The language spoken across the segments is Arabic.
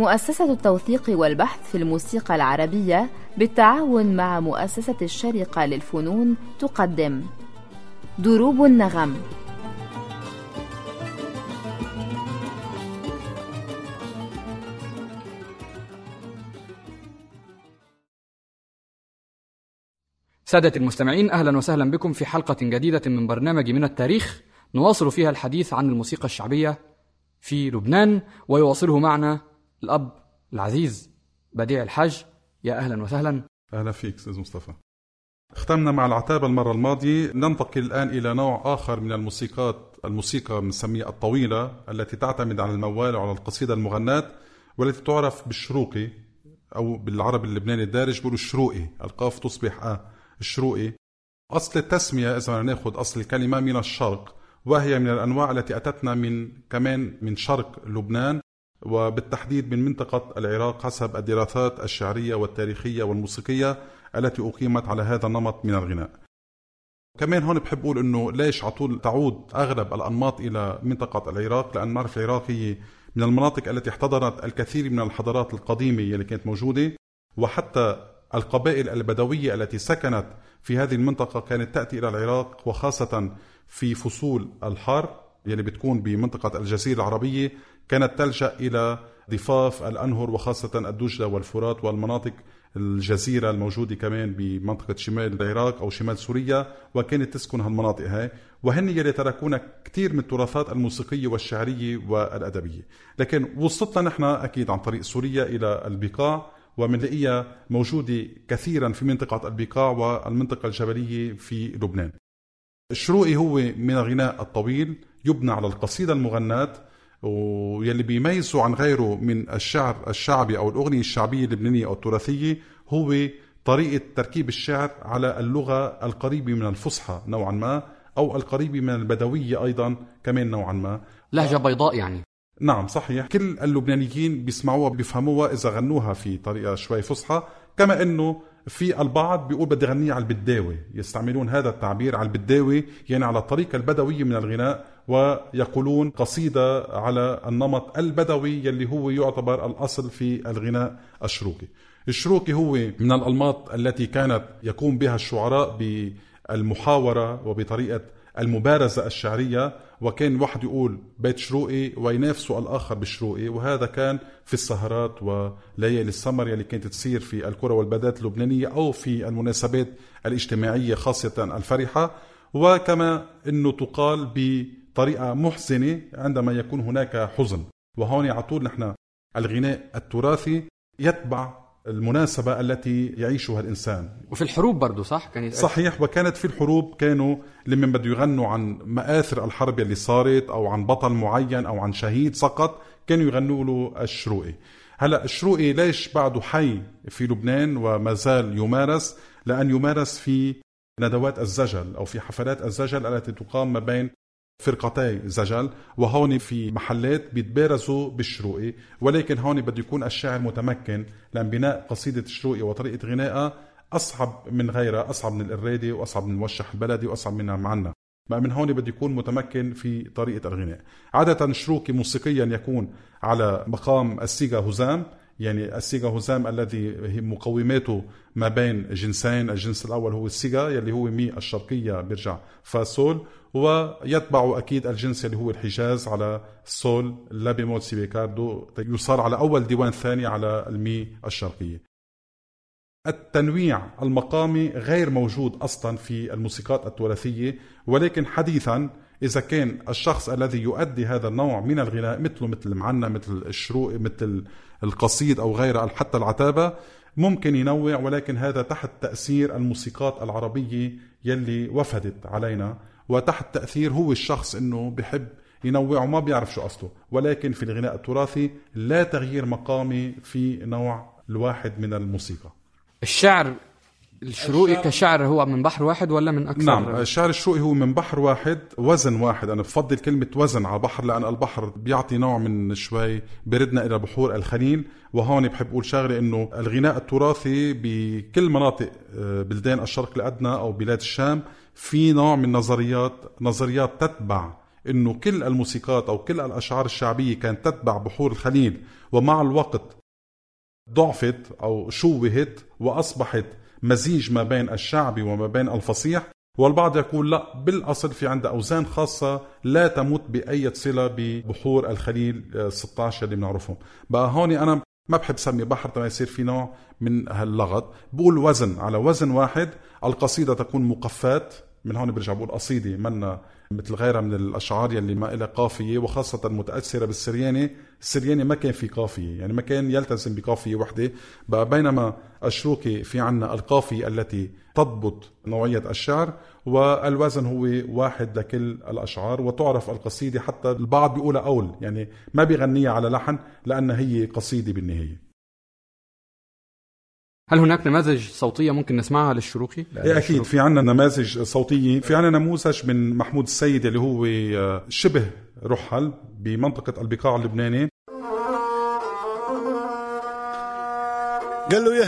مؤسسة التوثيق والبحث في الموسيقى العربية بالتعاون مع مؤسسة الشرقة للفنون تقدم. دروب النغم. سادة المستمعين أهلا وسهلا بكم في حلقة جديدة من برنامج من التاريخ. نواصل فيها الحديث عن الموسيقى الشعبية في لبنان ويواصله معنا الأب العزيز بديع الحج يا أهلا وسهلا. أهلا فيك أستاذ مصطفى. ختمنا مع العتابة المرة الماضية. ننتقل الآن إلى نوع آخر من الموسيقات الموسيقى بنسميها الطويلة التي تعتمد على الموال وعلى القصيدة المغناة والتي تعرف بالشروقي أو بالعربي اللبناني الدارج بيقولوا الشروقي القاف تصبح آ الشروقي. أصل التسمية إذا ناخذ أصل الكلمة من الشرق وهي من الأنواع التي أتتنا من كمان من شرق لبنان. وبالتحديد من منطقة العراق حسب الدراسات الشعرية والتاريخية والموسيقية التي أقيمت على هذا النمط من الغناء. كمان هون بحب أقول أنه ليش على طول تعود أغلب الأنماط إلى منطقة العراق؟ لأن العراق هي من المناطق التي احتضنت الكثير من الحضارات القديمة اللي كانت موجودة وحتى القبائل البدوية التي سكنت في هذه المنطقة كانت تأتي إلى العراق وخاصة في فصول الحر يلي بتكون بمنطقة الجزيرة العربية كانت تلجأ إلى ضفاف الأنهر وخاصة الدجلة والفرات والمناطق الجزيرة الموجودة كمان بمنطقة شمال العراق أو شمال سوريا وكانت تسكن هالمناطق هاي. وهن يلي تركونا كثير من التراثات الموسيقية والشعرية والأدبية. لكن وصلتنا نحن أكيد عن طريق سوريا إلى البقاع ومنلاقيها موجودة كثيرا في منطقة البقاع والمنطقة الجبلية في لبنان. الشروقي هو من الغناء الطويل. يبنى على القصيدة المغناة ويلي بيميزه عن غيره من الشعر الشعبي أو الأغنية الشعبية اللبنانية أو التراثية هو طريقة تركيب الشعر على اللغة القريبة من الفصحى نوعا ما أو القريبة من البدوية أيضا كمان نوعا ما. لهجة بيضاء يعني. نعم صحيح. كل اللبنانيين بيسمعوها بيفهموها إذا غنوها في طريقة شوي فصحى كما أنه في البعض بيقول بدي غنيها على البداوي يستعملون هذا التعبير على البداوي يعني على الطريقة البدوية من الغناء ويقولون قصيدة على النمط البدوي يلي هو يعتبر الأصل في الغناء الشروقي. الشروقي هو من الأنماط التي كانت يقوم بها الشعراء بالمحاورة وبطريقة المبارزة الشعرية وكان واحد يقول بيت شروقي وينافسه الآخر بالشروقي وهذا كان في السهرات وليالي السمر يلي كانت تصير في الكرة والبلدات اللبنانية أو في المناسبات الاجتماعية خاصة الفرحة وكما أنه تقال بطريقة محزنة عندما يكون هناك حزن. وهون على طول نحن الغناء التراثي يتبع المناسبة التي يعيشها الإنسان. وفي الحروب برضو صح؟ كانت صحيح وكانت في الحروب كانوا لمن بده يغنوا عن مآثر الحرب اللي صارت أو عن بطل معين أو عن شهيد سقط كانوا يغنوا له الشروقي. هلأ الشروقي ليش بعده حي في لبنان وما زال يمارس؟ لأن يمارس في ندوات الزجل أو في حفلات الزجل التي تقام ما بين فرقتي زجل وهون في محلات بيتبارزوا بالشروقي ولكن هون بده يكون الشاعر متمكن لأن بناء قصيدة الشروقي وطريقة غنائها أصعب من غيرها أصعب من القرادي وأصعب من الموشح البلدي وأصعب من المعنى. ما من هون بده يكون متمكن في طريقة الغناء. عادة الشروقي موسيقيا يكون على مقام السيغا هزام يعني السيغا هزام الذي مقوماته ما بين جنسين الجنس الأول هو السيغا يلي هو مي الشرقية بيرجع فاسول ويتبع أكيد الجنس اللي هو الحجاز على السول سي بيكاردو يصار على أول ديوان ثاني على المي الشرقية. التنويع المقامي غير موجود أصلا في الموسيقات التراثية ولكن حديثا إذا كان الشخص الذي يؤدي هذا النوع من الغناء مثله مثل المعنى مثل الشروق مثل القصيد أو غيره حتى العتابة ممكن ينوع ولكن هذا تحت تأثير الموسيقات العربية يلي وفدت علينا وتحت تأثير هو الشخص إنه بحب ينوع وما بيعرف شو اصله ولكن في الغناء التراثي لا تغيير مقامي في نوع الواحد من الموسيقى. الشعر الشروقي كشعر هو من بحر واحد ولا من أكثر؟ نعم الشعر الشروقي هو من بحر واحد وزن واحد. أنا بفضل كلمة وزن على البحر لأن البحر بيعطي نوع من شوي بردنا إلى بحور الخليل. وهون بحب أقول شغلة إنه الغناء التراثي بكل مناطق آه، بلدان الشرق الادنى أو بلاد الشام في نوع من نظريات نظريات تتبع إنه كل الموسيقات أو كل الأشعار الشعبية كانت تتبع بحور الخليل. ومع الوقت ضعفت أو شوهت وأصبحت مزيج ما بين الشعبي وما بين الفصيح والبعض يقول لا بالأصل في عندها أوزان خاصة لا تمت بأي صلة ببحور الخليل 16 اللي بنعرفهم. بقى هون أنا ما بحب سمي بحر تما يصير في نوع من هاللغط. بقول وزن على وزن واحد القصيدة تكون مقفات من هون برجع بقول قصيدة منا مثل غيرها من الأشعار يلي ما إلها قافية وخاصة متأثرة بالسرياني السرياني ما كان في قافية يعني ما كان يلتزم بقافية وحدة. بينما الشروكي في عنا القافية التي تضبط نوعية الشعر والوزن هو واحد لكل الأشعار وتعرف القصيدة حتى البعض بيقولها أول. يعني ما بيغنيها على لحن لأنها هي قصيدة بالنهاية. هل هناك نماذج صوتية ممكن نسمعها للشروقي؟ إيه أكيد في عنا نماذج صوتية. في عنا نموذج من محمود السيد اللي هو آه، شبه رحل بمنطقة البقاع اللبناني. قال له يا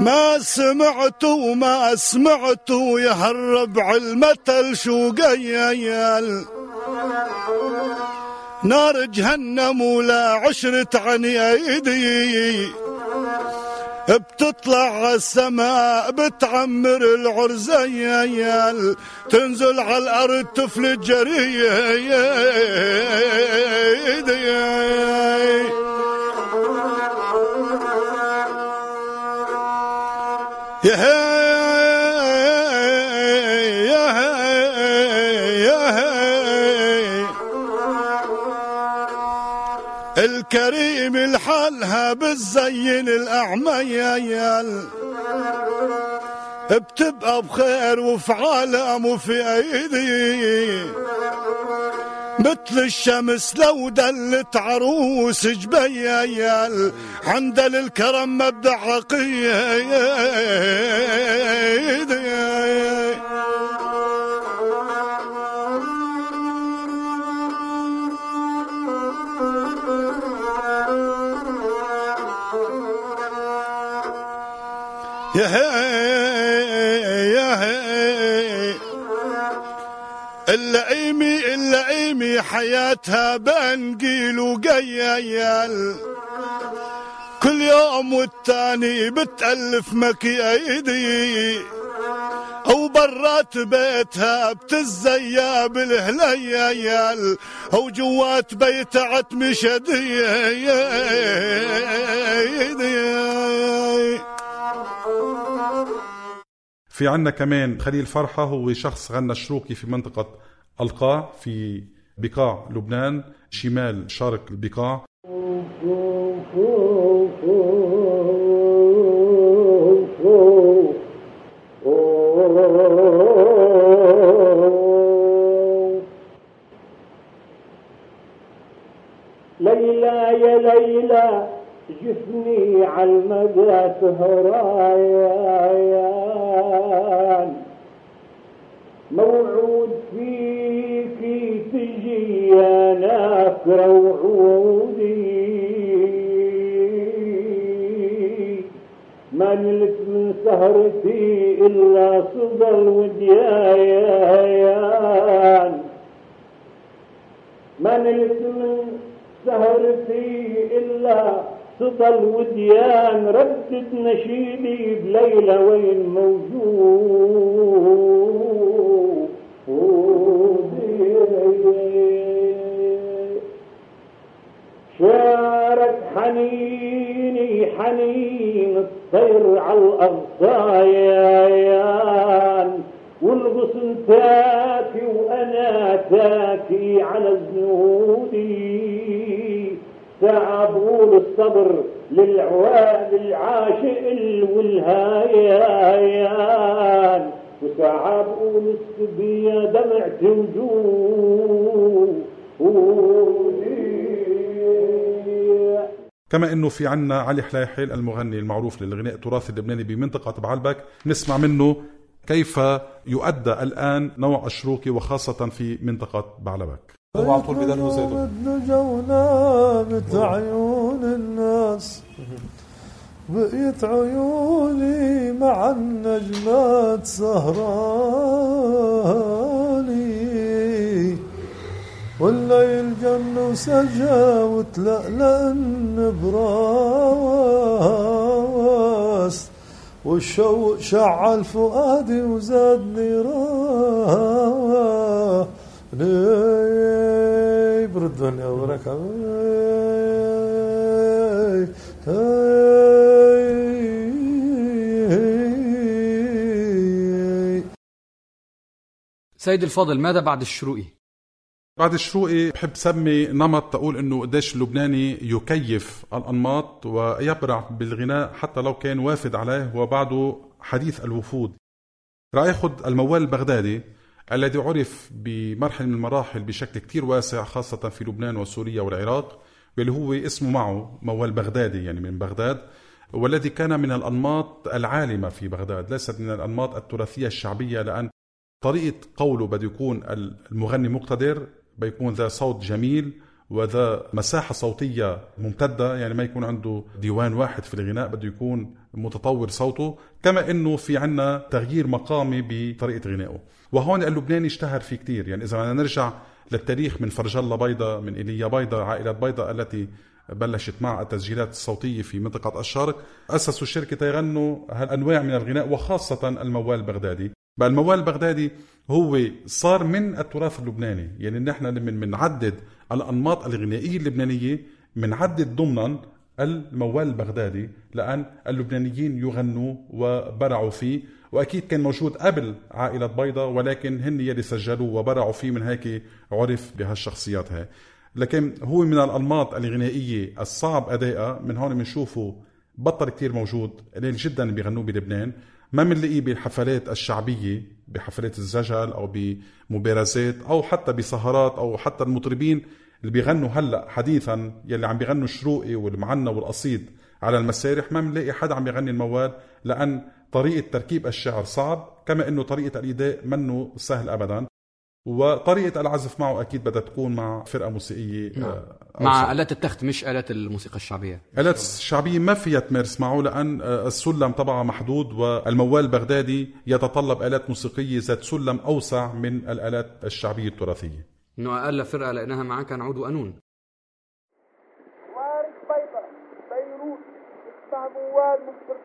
ما سمعت وما سمعت يهرب علمة شو قيال نار جهنم ولا عشرة عن ايدي بتطلع السماء بتعمر العرزيال تنزل على الأرض تفلت جريه الكريم الحالها بالزين الأعميال بتبقى بخير وفي عالم وفي أيدي. مثل الشمس لو دلت عروس جبيال عند للكرم مبدع عقيد يا اللئيمي اللئيمي حياتها بنقيل وقيال كل يوم والتاني بتألف مكي ايدي أو برات بيتها بتزيا بالهليال أو جوات بيتها عتمي شديد. في عنا كمان خليل فرحة هو شخص غنى شروقي في منطقة القاع في بقاع لبنان شمال شرق البقاع. ليلى يا ليلى جفني على المدى سهرايان موعود فيك تجي يا ناكرة وعودي. ما نلت من سهرتي إلا صدى الوديان ما نلت من سهرتي إلا صدى الوديان ردت نشيدي بليلة وين موجود. كما إنه في عنا علي حلايحل المغني المعروف للغناء التراثي اللبناني بمنطقة بعلبك نسمع منه كيف يؤدى الآن نوع الشروكي وخاصة في منطقة بعلبك. هو على طول عيون بقيت عيوني مع النجمات سهراني. والليل جن وسجى وتلألأ براس والشوق شعل فؤادي وزاد نيران برد يا بركة سيد الفاضل ماذا بعد الشروقي؟ بعد الشروقي بحب سمي نمط تقول إنه قديش اللبناني يكيف الأنماط ويبرع بالغناء حتى لو كان وافد عليه وبعده حديث الوفود. راح ياخذ الموال البغدادي الذي عرف بمرحلة من المراحل بشكل كتير واسع خاصة في لبنان وسوريا والعراق واللي هو اسمه معه موال بغدادي يعني من بغداد والذي كان من الأنماط العالمة في بغداد ليست من الأنماط التراثية الشعبية لأن طريقة قوله بده يكون المغني مقتدر بيكون ذا صوت جميل وذا مساحة صوتية ممتدة يعني ما يكون عنده ديوان واحد في الغناء بده يكون متطور صوته كما إنه في عنا تغيير مقامي بطريقة غنائه. وهون اللبناني اشتهر فيه كتير يعني إذا بدنا نرجع للتاريخ من فرج الله بيضة من إيليا بيضة عائلة بيضة التي بلشت مع التسجيلات الصوتية في منطقة الشرق أسسوا الشركة تيغنوا هالأنواع من الغناء وخاصة الموال البغدادي بقى الموال البغدادي هو صار من التراث اللبناني. يعني نحن لما بنعدد الأنماط الغنائية اللبنانية بنعدد ضمنا الموال البغدادي لأن اللبنانيين يغنوا وبرعوا فيه. وأكيد كان موجود قبل عائلة بيضة ولكن هن يلي سجلوه وبرعوا فيه. من هيك عرف بهالشخصيات هاي لكن هو من الأنماط الغنائية الصعب أدائها من هون بنشوفه بطل كتير موجود قليل جدا بيغنوه بلبنان. ما بنلاقيه بالحفلات الشعبية بحفلات الزجل أو بمبارزات أو حتى بسهرات أو حتى المطربين اللي بيغنوا هلأ حديثا يلي عم بيغنوا الشروقي والمعنى والقصيد على المسارح ما بنلاقي حدا عم يغني الموال لأن طريقة تركيب الشعر صعب كما إنه طريقة الإيداء منه سهل أبدا. وطريقة العزف معه أكيد بدها تكون مع فرقة موسيقية نعم. مع آلات التخت مش آلات الموسيقى الشعبية. آلات الشعبية ما فيها تمارس معه لأن السلم تبعها محدود والموال البغدادي يتطلب آلات موسيقية ذات سلم أوسع من الآلات الشعبية التراثية. إنه أقل فرقة لأنها معاه كان عود وقانون بيضة بيروت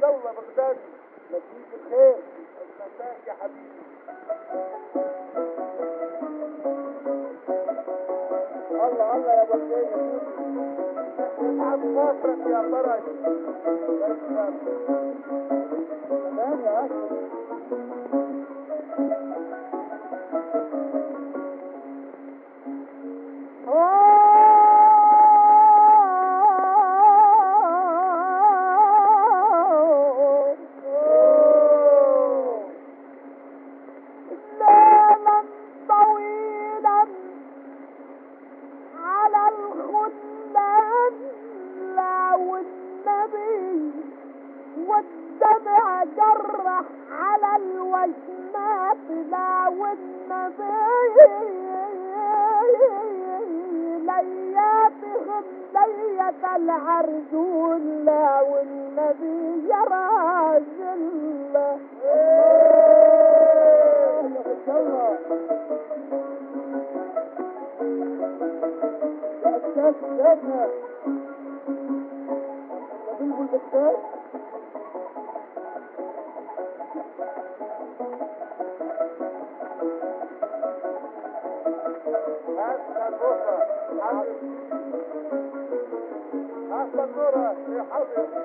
بغدادي. مسيك الخير. يا حبيبي. الله يا بغدادي اسعد خاطرك يا فرج. بلبل بستاذ أحسن نورة أحسن نورة يا حبيبي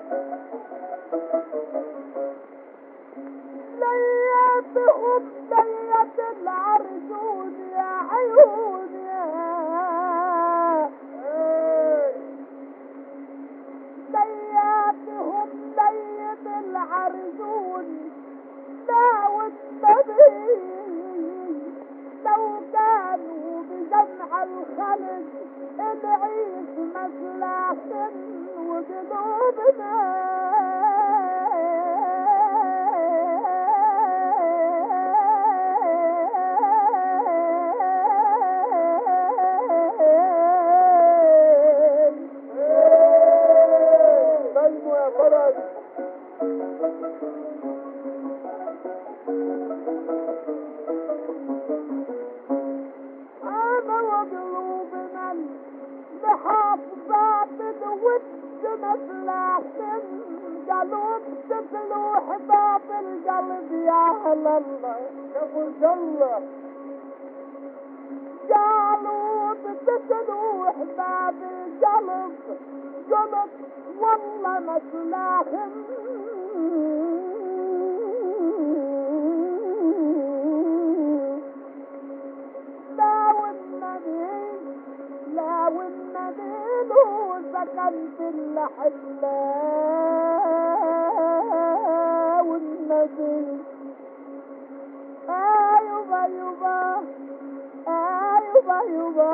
الخلق نعيش مسلاح وقلوبنا الله جالوت تسلوح باب الجلط جلط والله مسلاهم لا والنبي لا والنبي والنبي. Yuba, Yuba, Yuba,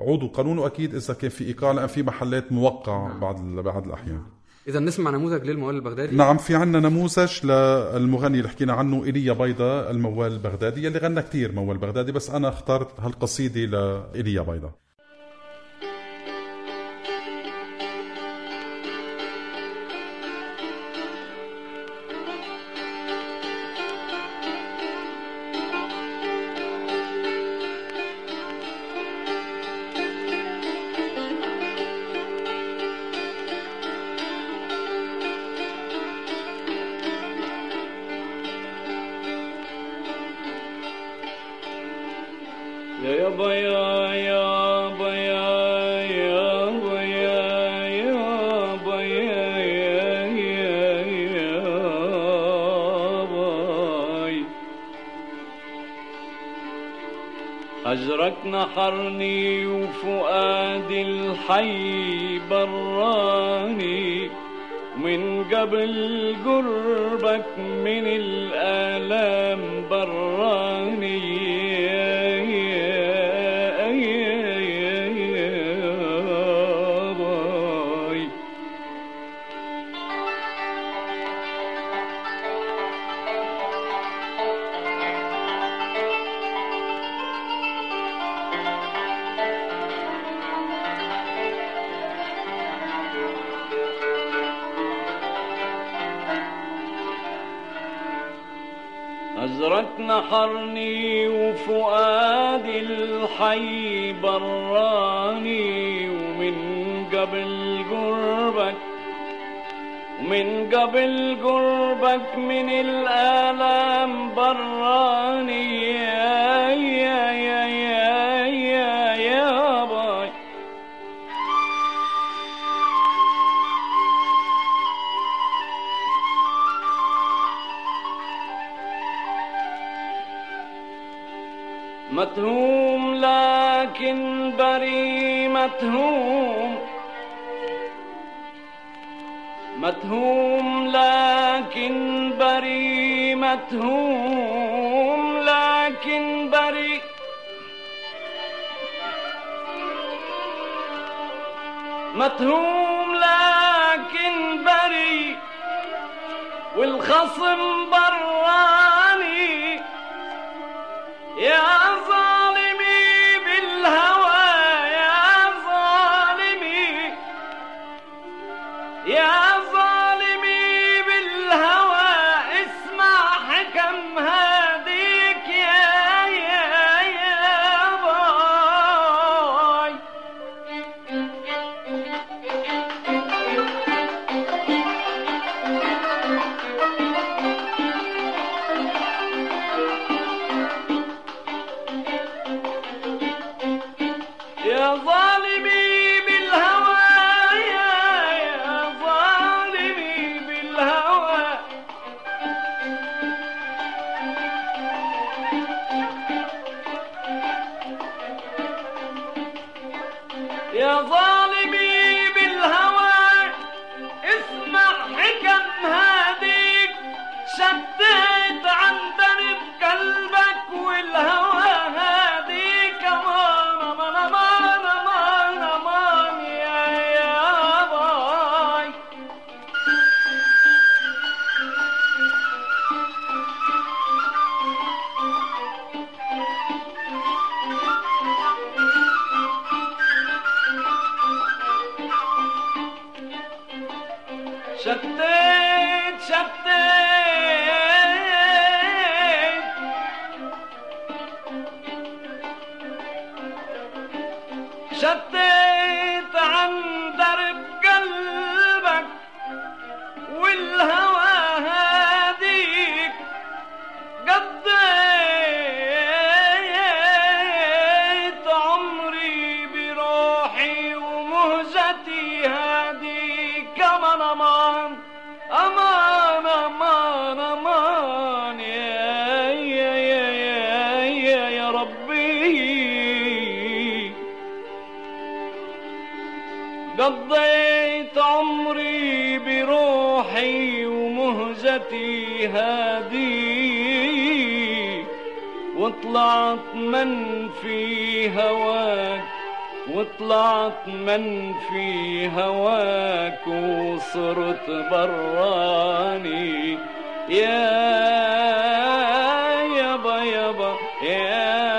عود القانون واكيد إذا كان في ايقاع لأن في محلات موقع بعض بعض الأحيان. إذا نسمع نموذج للموال البغدادي. نعم في عنا نموذج للمغني اللي حكينا عنه إيليا بيضة الموال البغدادي اللي غنى كتير موال بغدادي بس أنا اخترت هالقصيدة لإيليا بيضة. أجرك نحرني وفؤادي الحي براني من قبل قربك من الآلام براني. أزرك نحرني وفؤادي الحي براني ومن قبل قربك ومن قبل قربك من الآلام براني متهوم متهوم لكن بري متهوم لكن بري. متهوم لكن بري والخصم براني Bravo! قضيت عمري بروحي ومهجتي هاديك وطلعت من في هواك وطلعت من في هواك وصرت براني. يا يابا يابا يا يابا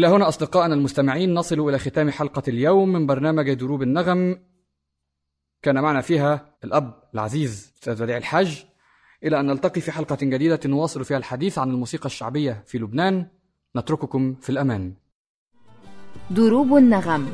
إلى هنا أصدقائنا المستمعين نصل إلى ختام حلقة اليوم من برنامج دروب النغم. كان معنا فيها الأب العزيز أستاذ وديع الحاج. إلى أن نلتقي في حلقة جديدة نواصل فيها الحديث عن الموسيقى الشعبية في لبنان. نترككم في الأمان. دروب النغم.